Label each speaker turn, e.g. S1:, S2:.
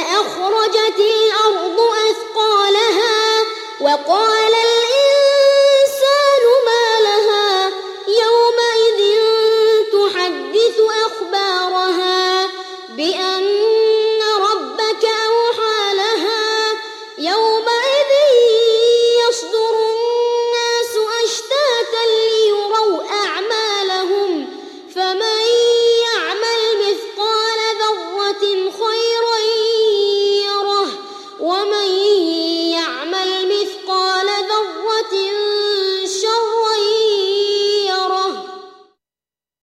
S1: وأخرجت الأرض